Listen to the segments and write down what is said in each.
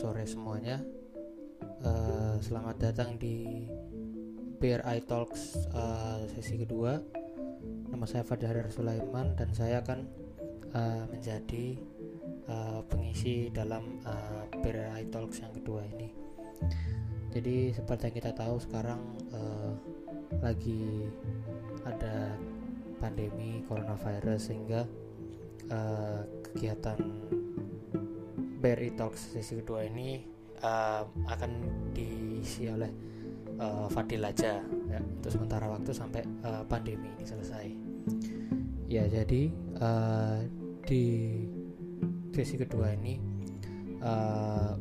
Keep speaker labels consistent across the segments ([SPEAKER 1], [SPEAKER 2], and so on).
[SPEAKER 1] sore semuanya. Uh, selamat datang di BRI Talks uh, sesi kedua. Nama saya Fadhar Sulaiman dan saya akan uh, menjadi uh, pengisi dalam uh, BRI Talks yang kedua ini. Jadi seperti yang kita tahu sekarang uh, lagi ada pandemi coronavirus sehingga uh, kegiatan BRI Talks sesi kedua ini uh, akan diisi oleh uh, Fadil aja ya, untuk sementara waktu sampai uh, pandemi ini selesai. Ya jadi uh, di sesi kedua ini uh,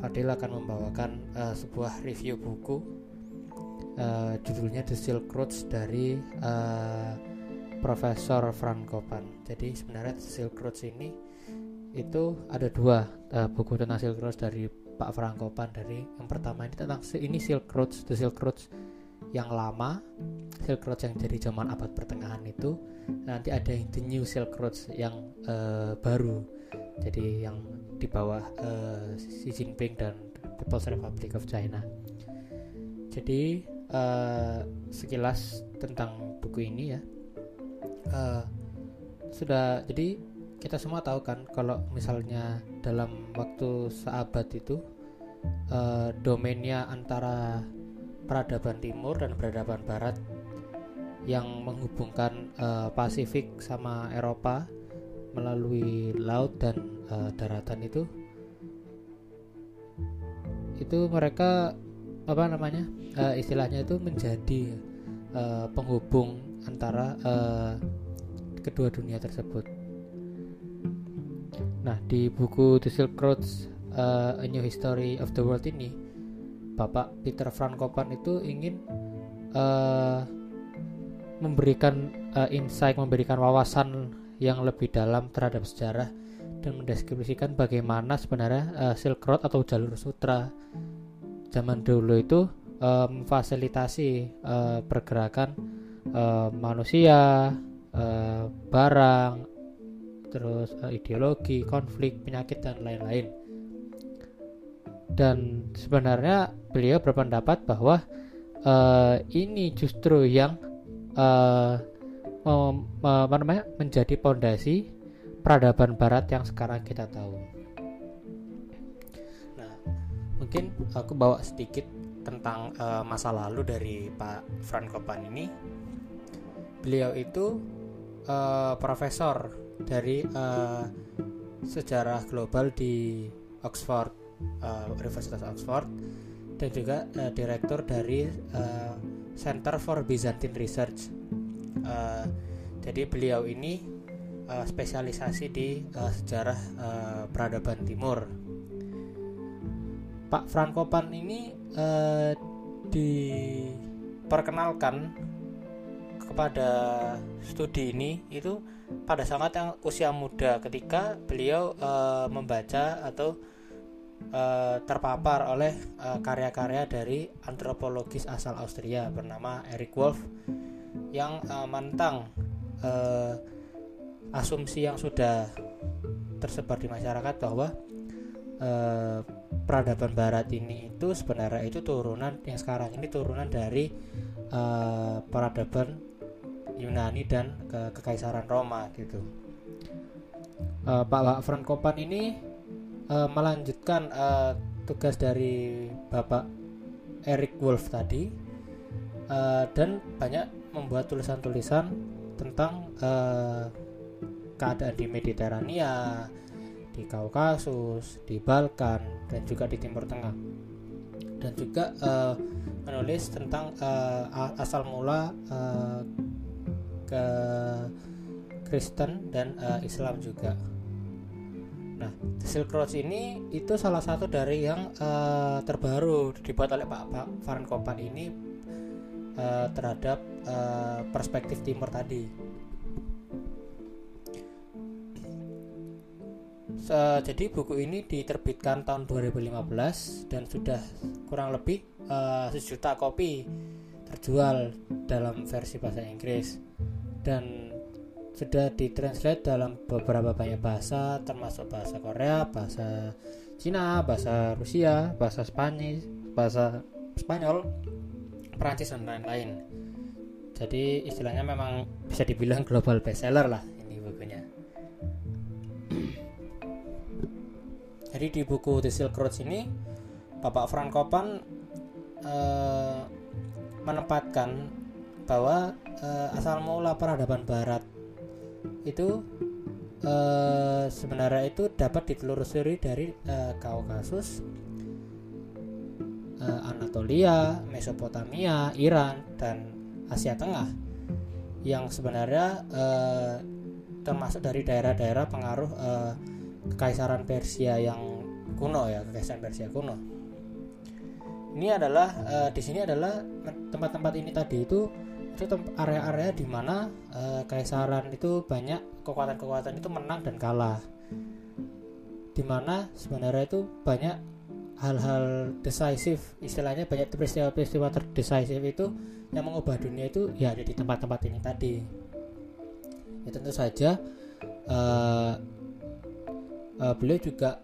[SPEAKER 1] Fadil akan membawakan uh, sebuah review buku uh, judulnya The Silk Roads dari uh, Profesor Frank Kopan. Jadi sebenarnya The Silk Roads ini itu ada dua uh, buku tentang Silk Road dari Pak Frankopan dari yang pertama ini tentang ini Silk Road The Silk Road yang lama Silk Road yang dari zaman abad pertengahan itu. Nanti ada yang The New Silk Road yang uh, baru. Jadi yang di bawah uh, Xi Jinping dan People's Republic of China. Jadi uh, sekilas tentang buku ini ya. Uh, sudah jadi kita semua tahu kan kalau misalnya dalam waktu seabad itu uh, domainnya antara peradaban timur dan peradaban barat yang menghubungkan uh, Pasifik sama Eropa melalui laut dan uh, daratan itu itu mereka apa namanya istilahnya itu menjadi penghubung antara kedua dunia tersebut Nah, di buku The Silk Roads uh, A New History of the World ini, Bapak Peter Frankopan itu ingin uh, memberikan uh, insight, memberikan wawasan yang lebih dalam terhadap sejarah dan mendeskripsikan bagaimana sebenarnya uh, Silk Road atau jalur sutra zaman dulu itu uh, memfasilitasi uh, pergerakan uh, manusia, uh, barang, terus uh, ideologi, konflik, penyakit dan lain-lain. Dan sebenarnya beliau berpendapat bahwa uh, ini justru yang uh, menjadi pondasi peradaban Barat yang sekarang kita tahu. Nah, mungkin aku bawa sedikit tentang uh, masa lalu dari Pak Frank Kopan ini. Beliau itu uh, profesor dari uh, sejarah global di Oxford uh, Universitas Oxford dan juga uh, direktur dari uh, Center for Byzantine Research. Uh, jadi beliau ini uh, spesialisasi di uh, sejarah uh, peradaban Timur. Pak Frankopan ini uh, diperkenalkan kepada studi ini itu pada sangat yang usia muda ketika beliau uh, membaca atau uh, terpapar oleh uh, karya-karya dari antropologis asal Austria bernama Eric Wolf yang uh, mentang uh, asumsi yang sudah tersebar di masyarakat bahwa uh, peradaban barat ini itu sebenarnya itu turunan yang sekarang ini turunan dari uh, peradaban Yunani dan ke kekaisaran Roma gitu. Uh, Pak Frank Kopan ini uh, melanjutkan uh, tugas dari Bapak Eric Wolf tadi uh, dan banyak membuat tulisan-tulisan tentang uh, keadaan di Mediterania, di Kaukasus, di Balkan dan juga di Timur Tengah dan juga uh, menulis tentang uh, asal mula uh, ke Kristen dan uh, Islam juga. Nah, Silk Road ini itu salah satu dari yang uh, terbaru dibuat oleh Pak, Pak Farhan Kopan ini uh, terhadap uh, perspektif timur tadi. So, jadi buku ini diterbitkan tahun 2015 dan sudah kurang lebih uh, sejuta kopi terjual dalam versi bahasa Inggris dan sudah ditranslate dalam beberapa banyak bahasa termasuk bahasa Korea, bahasa Cina bahasa Rusia bahasa Spanyol bahasa Spanyol Perancis dan lain-lain. Jadi istilahnya memang bisa dibilang global bestseller lah ini bukunya. Jadi di buku The Silk Road ini Bapak Frank Kopan eh, menempatkan bahwa eh, asal mula peradaban Barat itu eh, sebenarnya itu dapat ditelusuri dari eh, Kaukasus, eh, Anatolia, Mesopotamia, Iran dan Asia Tengah yang sebenarnya eh, termasuk dari daerah-daerah pengaruh eh, kekaisaran Persia yang kuno ya kekaisaran Persia kuno. Ini adalah eh, di sini adalah tempat-tempat ini tadi itu itu area-area di mana eh, kekaisaran itu banyak kekuatan-kekuatan itu menang dan kalah. Di mana sebenarnya itu banyak hal-hal decisif istilahnya banyak peristiwa-peristiwa terdecisif itu yang mengubah dunia itu ya ada di tempat-tempat ini tadi ya tentu saja uh, uh, beliau juga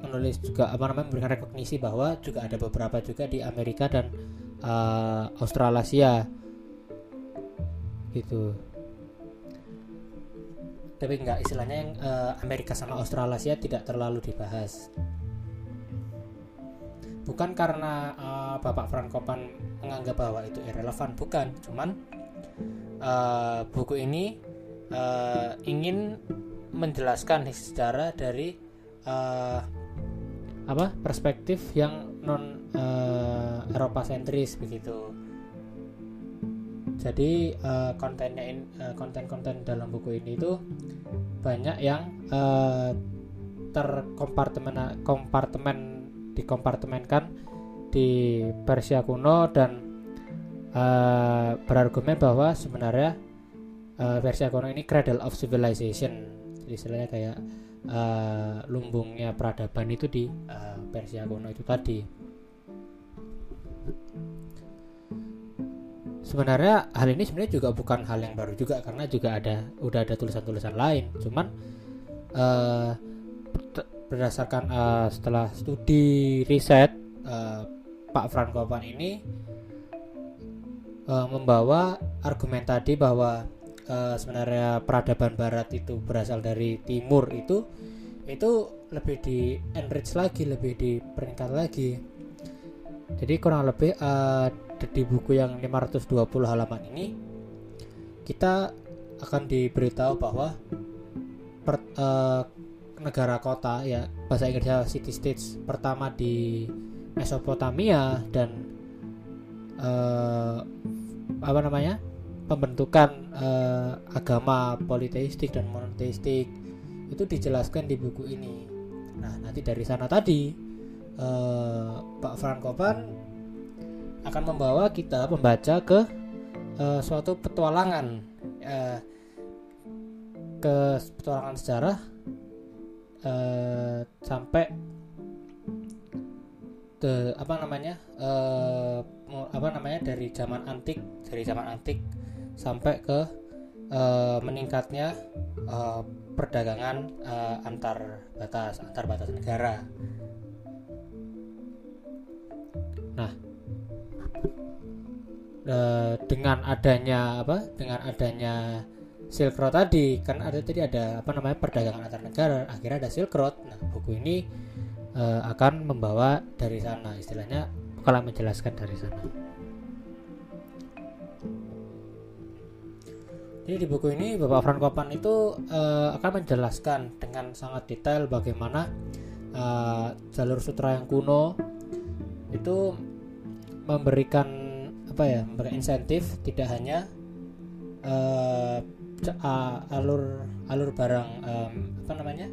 [SPEAKER 1] menulis juga apa namanya memberikan rekognisi bahwa juga ada beberapa juga di Amerika dan uh, Australasia gitu. Tapi enggak istilahnya yang uh, Amerika sama Australasia tidak terlalu dibahas. Bukan karena uh, Bapak Frank Kopan menganggap bahwa itu irrelevan bukan. Cuman uh, buku ini uh, ingin menjelaskan sejarah dari uh, apa? perspektif yang non uh, Eropa sentris begitu jadi uh, kontennya in, uh, konten-konten dalam buku ini itu banyak yang uh, terkompartemen kompartemen dikompartemenkan di Persia kuno dan uh, berargumen bahwa sebenarnya uh, Persia kuno ini cradle of civilization. Jadi istilahnya kayak uh, lumbungnya peradaban itu di uh, Persia kuno itu tadi sebenarnya hal ini sebenarnya juga bukan hal yang baru juga karena juga ada udah ada tulisan-tulisan lain. Cuman uh, berdasarkan uh, setelah studi riset uh, Pak Frank Kopan ini uh, membawa argumen tadi bahwa uh, sebenarnya peradaban Barat itu berasal dari Timur itu itu lebih di enrich lagi lebih di peringkat lagi. Jadi kurang lebih uh, di buku yang 520 halaman ini kita akan diberitahu bahwa per, uh, negara kota ya bahasa Inggrisnya city states pertama di Mesopotamia dan uh, apa namanya pembentukan uh, agama politeistik dan monoteistik itu dijelaskan di buku ini. Nah nanti dari sana tadi uh, Pak Frankopan akan membawa kita membaca ke uh, suatu petualangan uh, ke petualangan sejarah uh, sampai ke apa namanya uh, apa namanya dari zaman antik dari zaman antik sampai ke uh, meningkatnya uh, perdagangan uh, antar batas antar batas negara. Nah, uh, dengan adanya apa? Dengan adanya Silk Road tadi kan ada tadi ada apa namanya perdagangan antar negara akhirnya ada Silk Road nah buku ini uh, akan membawa dari sana istilahnya kalau menjelaskan dari sana jadi di buku ini Bapak Frank Kopan itu uh, akan menjelaskan dengan sangat detail bagaimana uh, jalur sutra yang kuno itu memberikan apa ya memberikan insentif tidak hanya uh, uh, alur alur barang um, apa namanya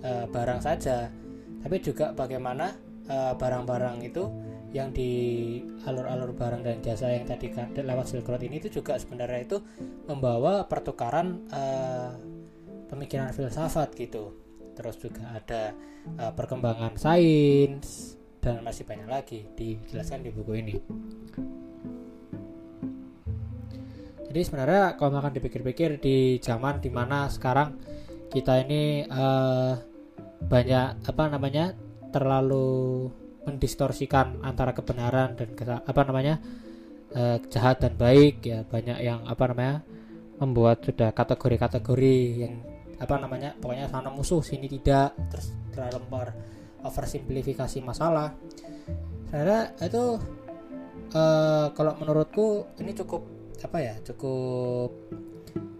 [SPEAKER 1] uh, barang saja tapi juga bagaimana barang-barang uh, itu yang di alur-alur barang dan jasa yang tadi lewat Silk Road ini itu juga sebenarnya itu membawa pertukaran uh, pemikiran filsafat gitu. Terus juga ada uh, perkembangan sains dan masih banyak lagi dijelaskan di buku ini jadi sebenarnya kalau akan dipikir-pikir di zaman di mana sekarang kita ini uh, banyak apa namanya terlalu mendistorsikan antara kebenaran dan apa namanya uh, jahat dan baik ya banyak yang apa namanya membuat sudah kategori-kategori yang apa namanya pokoknya sana musuh sini tidak terus terlalu oversimplifikasi masalah. Saya itu uh, kalau menurutku ini cukup apa ya cukup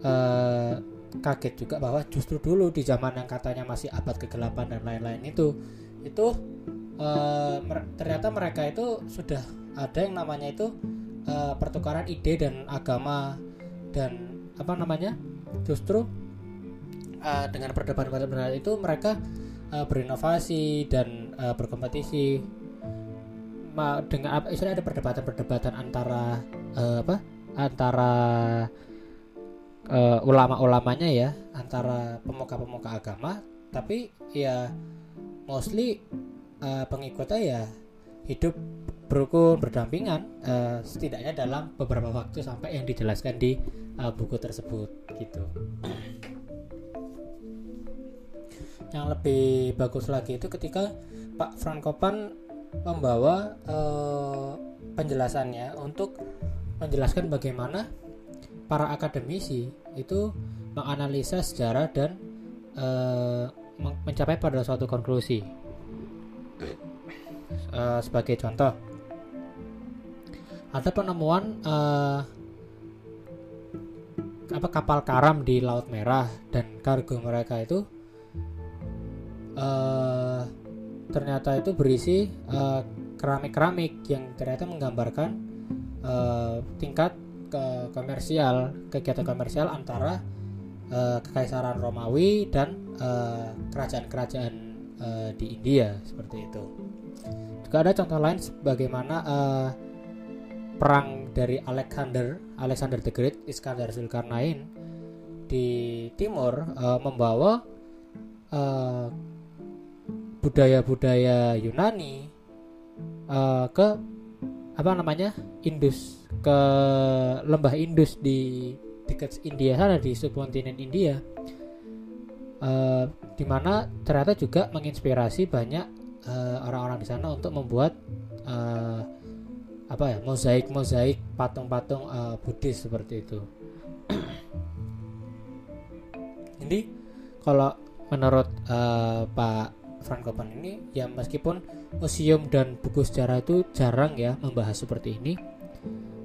[SPEAKER 1] uh, kaget juga bahwa justru dulu di zaman yang katanya masih abad kegelapan dan lain-lain itu itu uh, mer ternyata mereka itu sudah ada yang namanya itu uh, pertukaran ide dan agama dan apa namanya justru uh, dengan perdebatan-perdebatan itu mereka uh, berinovasi dan uh, berkompetisi. Dengan apa istilah ada perdebatan-perdebatan antara uh, apa antara uh, ulama-ulamanya ya antara pemuka-pemuka agama tapi ya mostly uh, pengikutnya ya hidup berukun berdampingan uh, setidaknya dalam beberapa waktu sampai yang dijelaskan di uh, buku tersebut gitu. Yang lebih bagus lagi itu ketika Pak Frankopan membawa uh, penjelasannya untuk menjelaskan bagaimana para akademisi itu menganalisa sejarah dan uh, mencapai pada suatu konklusi. Uh, sebagai contoh, ada penemuan uh, apa kapal karam di Laut Merah dan kargo mereka itu uh, ternyata itu berisi keramik-keramik yang ternyata menggambarkan uh, tingkat ke komersial kegiatan komersial antara uh, kekaisaran Romawi dan kerajaan-kerajaan uh, uh, di India seperti itu. Juga ada contoh lain sebagaimana uh, perang dari Alexander Alexander the Great Iskandar Zulkarnain di timur uh, membawa budaya budaya-budaya Yunani uh, ke apa namanya? Indus. Ke lembah Indus di dekat India sana di subkontinen India. Uh, di mana ternyata juga menginspirasi banyak orang-orang uh, di sana untuk membuat uh, apa ya mozaik mozaik patung-patung uh, Buddhis seperti itu. Jadi kalau menurut uh, Pak Frankopan ini ya meskipun museum dan buku sejarah itu jarang ya membahas seperti ini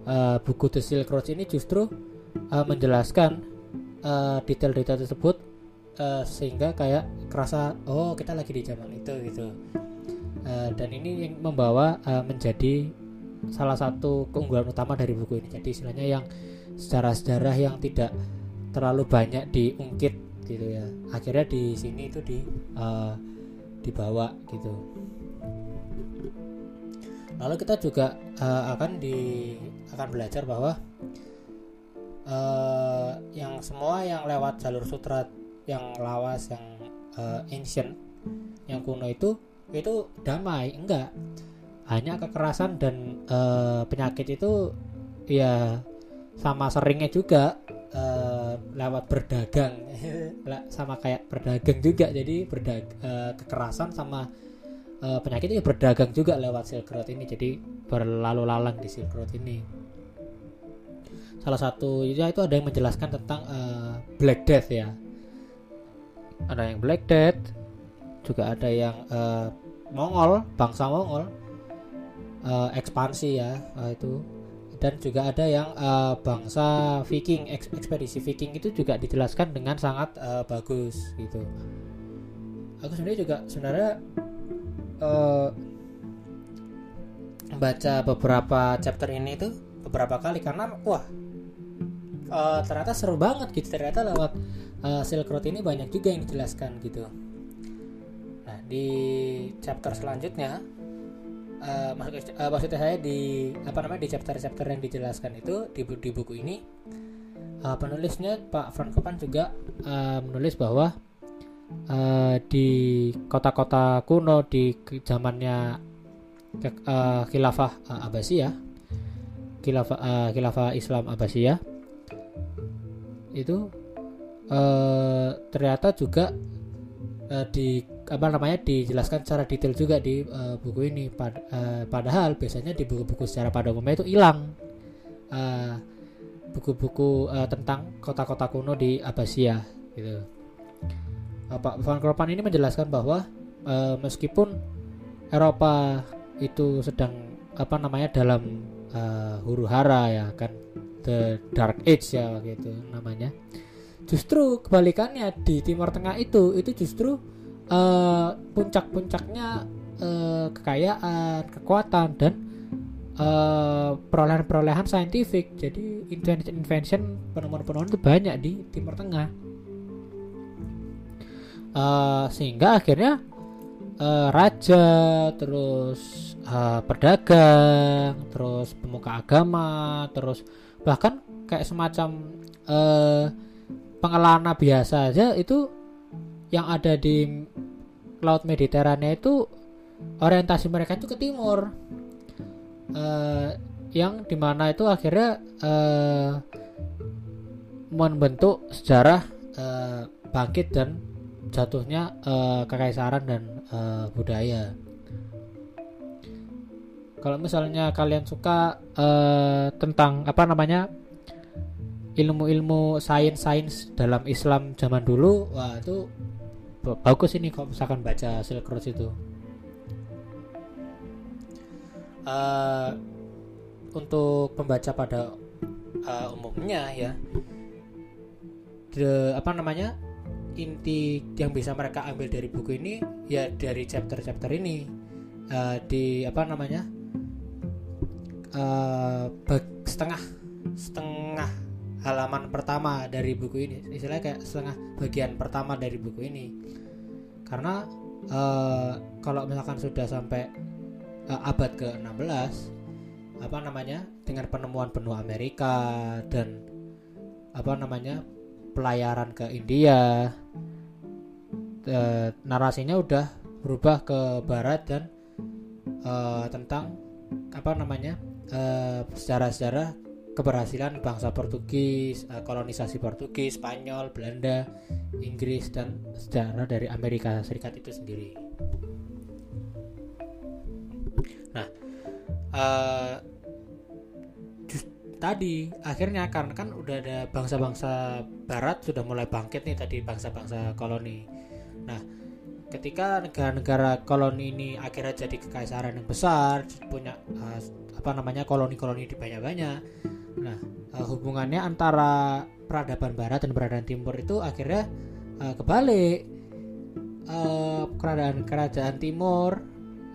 [SPEAKER 1] uh, buku The Silk Road ini justru uh, menjelaskan detail-detail uh, tersebut uh, sehingga kayak kerasa oh kita lagi di zaman itu gitu uh, dan ini yang membawa uh, menjadi salah satu keunggulan utama dari buku ini. Jadi istilahnya yang sejarah-sejarah yang tidak terlalu banyak diungkit gitu ya. Akhirnya di sini itu di uh, dibawa gitu. Lalu kita juga uh, akan di akan belajar bahwa uh, yang semua yang lewat jalur sutra yang lawas yang uh, ancient yang kuno itu itu damai enggak hanya kekerasan dan uh, penyakit itu ya sama seringnya juga uh, lewat berdagang. Sama kayak berdagang juga. Jadi berdag uh, kekerasan sama uh, penyakit itu berdagang juga lewat Silk Road ini. Jadi berlalu lalang di Silk Road ini. Salah satu ya itu ada yang menjelaskan tentang uh, Black Death ya. Ada yang Black Death juga ada yang uh, Mongol bangsa Mongol uh, ekspansi ya uh, itu dan juga ada yang uh, bangsa Viking eks ekspedisi Viking itu juga dijelaskan dengan sangat uh, bagus gitu. Aku sendiri juga sebenarnya uh, baca beberapa chapter ini tuh beberapa kali karena wah uh, ternyata seru banget gitu. Ternyata lewat uh, Silk Road ini banyak juga yang dijelaskan gitu. Nah di chapter selanjutnya uh, maksud, uh, maksudnya saya di apa namanya di chapter-chapter yang dijelaskan itu di, di buku ini uh, penulisnya Pak Frank Kopan juga uh, menulis bahwa uh, di kota-kota kuno di zamannya uh, khilafah uh, Abbasiyah khilafah uh, khilafah Islam Abbasiyah itu uh, ternyata juga uh, di apa namanya dijelaskan secara detail juga di uh, buku ini. Pad, uh, padahal biasanya di buku-buku secara pada umumnya itu hilang. Buku-buku uh, tentang kota-kota kuno di Abasia gitu. Uh, Pak Van Kropan ini menjelaskan bahwa uh, meskipun Eropa itu sedang apa namanya dalam uh, huru hara ya kan the dark age ya gitu namanya justru kebalikannya di Timur Tengah itu itu justru uh, puncak-puncaknya uh, kekayaan, kekuatan dan uh, perolehan-perolehan saintifik. Jadi invention-invention penemuan-penemuan itu banyak di Timur Tengah. Uh, sehingga akhirnya uh, raja, terus uh, pedagang, terus pemuka agama, terus bahkan kayak semacam uh, pengelana biasa aja itu yang ada di laut Mediterania itu orientasi mereka itu ke timur. Uh, yang di mana itu akhirnya uh, membentuk sejarah uh, bangkit dan jatuhnya uh, kekaisaran dan uh, budaya. Kalau misalnya kalian suka uh, tentang apa namanya ilmu-ilmu sains-sains dalam Islam zaman dulu wah itu bagus ini kalau misalkan baca Silk Road itu. Uh, untuk pembaca pada uh, umumnya ya the, apa namanya inti yang bisa mereka ambil dari buku ini ya dari chapter-chapter ini. Uh, di apa namanya uh, setengah setengah halaman pertama dari buku ini. Istilahnya kayak setengah bagian pertama dari buku ini. Karena uh, kalau misalkan sudah sampai uh, abad ke-16 apa namanya dengan penemuan benua Amerika dan apa namanya pelayaran ke India uh, narasinya udah berubah ke barat dan uh, tentang apa namanya sejarah-sejarah keberhasilan bangsa Portugis, uh, kolonisasi Portugis, Spanyol, Belanda, Inggris dan sejarah dari Amerika Serikat itu sendiri. Nah, uh, just, tadi akhirnya kan kan udah ada bangsa-bangsa Barat sudah mulai bangkit nih tadi bangsa-bangsa koloni. Nah, ketika negara-negara koloni ini akhirnya jadi kekaisaran yang besar, punya uh, apa namanya koloni-koloni di banyak-banyak Nah, uh, hubungannya antara peradaban barat dan peradaban timur itu akhirnya uh, kebalik. Uh, kerajaan kerajaan timur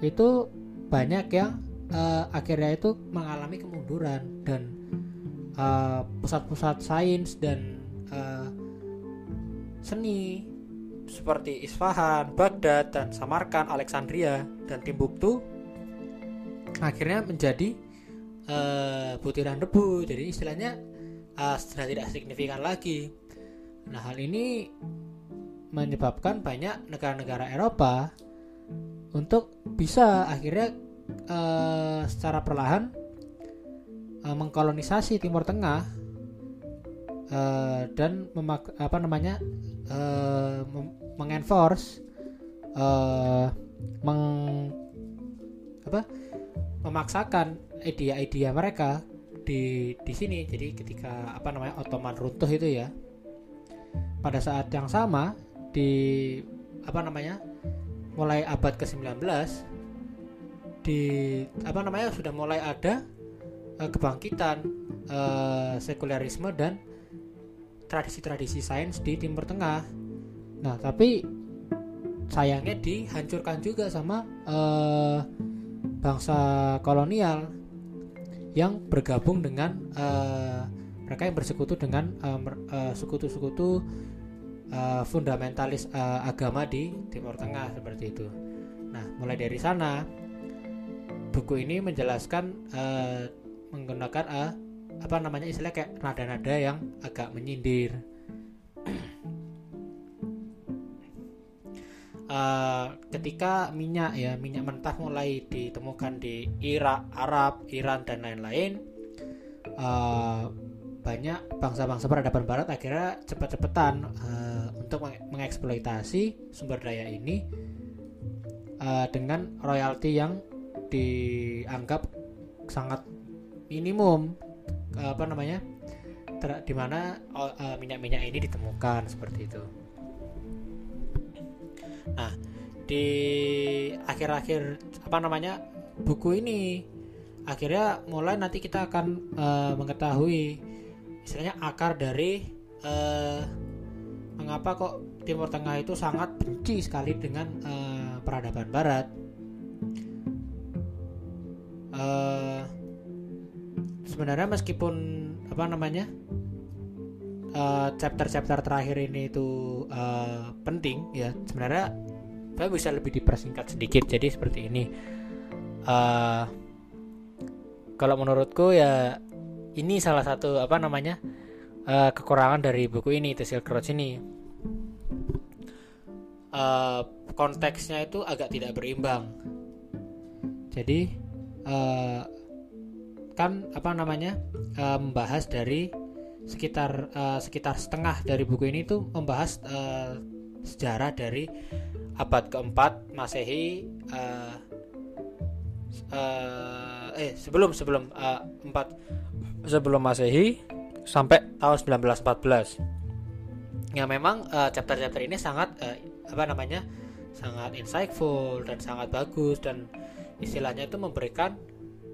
[SPEAKER 1] itu banyak yang uh, akhirnya itu mengalami kemunduran dan pusat-pusat uh, sains dan uh, seni seperti Isfahan, Baghdad dan Samarkand, Alexandria dan Timbuktu akhirnya menjadi uh, butiran debu jadi istilahnya uh, sudah tidak signifikan lagi. Nah hal ini menyebabkan banyak negara-negara Eropa untuk bisa akhirnya uh, secara perlahan uh, mengkolonisasi Timur Tengah uh, dan memak apa namanya uh, mengenforce uh, meng apa memaksakan ide-ide mereka di di sini jadi ketika apa namanya Ottoman runtuh itu ya pada saat yang sama di apa namanya mulai abad ke-19 di apa namanya sudah mulai ada uh, kebangkitan uh, sekulerisme dan tradisi-tradisi sains di Timur Tengah. Nah, tapi sayangnya dihancurkan juga sama uh, bangsa kolonial yang bergabung dengan uh, mereka yang bersekutu dengan uh, sekutu-sekutu uh, fundamentalis uh, agama di Timur Tengah seperti itu. Nah, mulai dari sana buku ini menjelaskan uh, menggunakan uh, apa namanya istilah kayak nada-nada yang agak menyindir. Uh, ketika minyak ya minyak mentah mulai ditemukan di Irak, Arab, Iran dan lain-lain uh, banyak bangsa-bangsa peradaban Barat akhirnya cepat-cepatan uh, untuk mengeksploitasi sumber daya ini uh, dengan royalti yang dianggap sangat minimum apa namanya ter, di mana uh, minyak-minyak ini ditemukan seperti itu. Di akhir-akhir apa namanya buku ini akhirnya mulai nanti kita akan uh, mengetahui istilahnya akar dari uh, mengapa kok Timur Tengah itu sangat benci sekali dengan uh, peradaban Barat. Uh, sebenarnya meskipun apa namanya chapter-chapter uh, terakhir ini itu uh, penting ya sebenarnya saya bisa lebih dipersingkat sedikit. Jadi seperti ini. Uh, kalau menurutku ya ini salah satu apa namanya uh, kekurangan dari buku ini The Silk Road ini. Uh, konteksnya itu agak tidak berimbang. Jadi uh, kan apa namanya uh, membahas dari sekitar uh, sekitar setengah dari buku ini tuh membahas uh, sejarah dari abad keempat masehi uh, uh, eh sebelum sebelum uh, empat sebelum masehi sampai tahun 1914 ya memang uh, chapter-chapter ini sangat uh, apa namanya sangat insightful dan sangat bagus dan istilahnya itu memberikan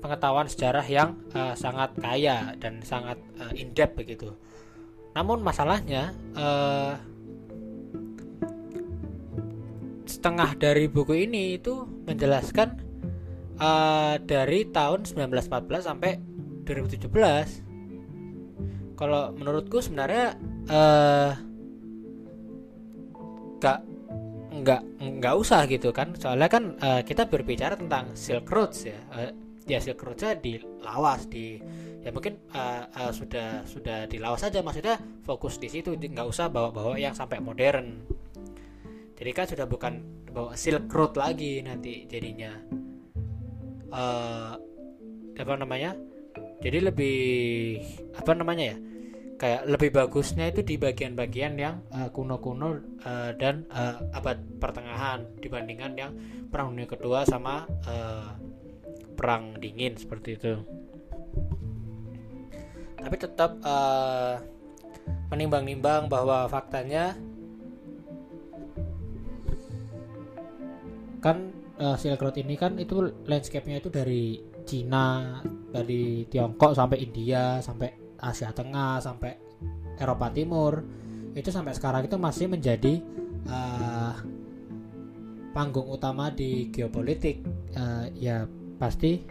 [SPEAKER 1] pengetahuan sejarah yang uh, sangat kaya dan sangat uh, in depth begitu. Namun masalahnya uh, setengah dari buku ini itu menjelaskan uh, dari tahun 1914 sampai 2017 kalau menurutku sebenarnya uh, gak nggak nggak usah gitu kan. Soalnya kan uh, kita berbicara tentang Silk Roads ya. Uh, ya Silk Roadsnya di Lawas di ya mungkin uh, uh, sudah sudah di Lawas saja. Maksudnya fokus di situ. Nggak usah bawa-bawa yang sampai modern jadi kan sudah bukan bawa Silk Road lagi nanti jadinya. Uh, apa namanya? Jadi lebih apa namanya ya? Kayak lebih bagusnya itu di bagian-bagian yang uh, kuno-kuno uh, dan uh, abad pertengahan dibandingkan yang perang dunia kedua sama uh, perang dingin seperti itu. Tapi tetap uh, menimbang-nimbang bahwa faktanya kan uh, Silk Road ini kan itu landscape-nya itu dari Cina dari Tiongkok sampai India sampai Asia Tengah sampai Eropa Timur. Itu sampai sekarang itu masih menjadi uh, panggung utama di geopolitik. Uh, ya pasti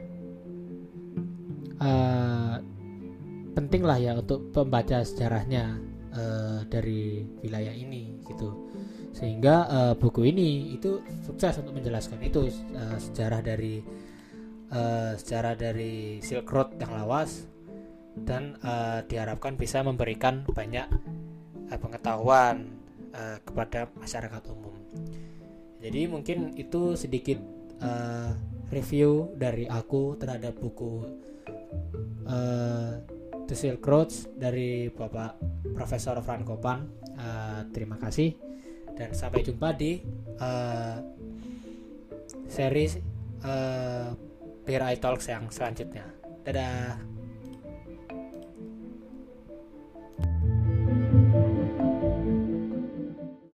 [SPEAKER 1] uh, penting lah ya untuk pembaca sejarahnya uh, dari wilayah ini gitu sehingga uh, buku ini itu sukses untuk menjelaskan itu uh, sejarah dari uh, sejarah dari Silk Road yang lawas dan uh, diharapkan bisa memberikan banyak uh, pengetahuan uh, kepada masyarakat umum. Jadi mungkin itu sedikit uh, review dari aku terhadap buku uh, The Silk Roads dari Bapak Profesor Franco Pan. Uh, terima kasih dan sampai jumpa di uh, series uh, Bear Eye Talks yang selanjutnya. Dadah.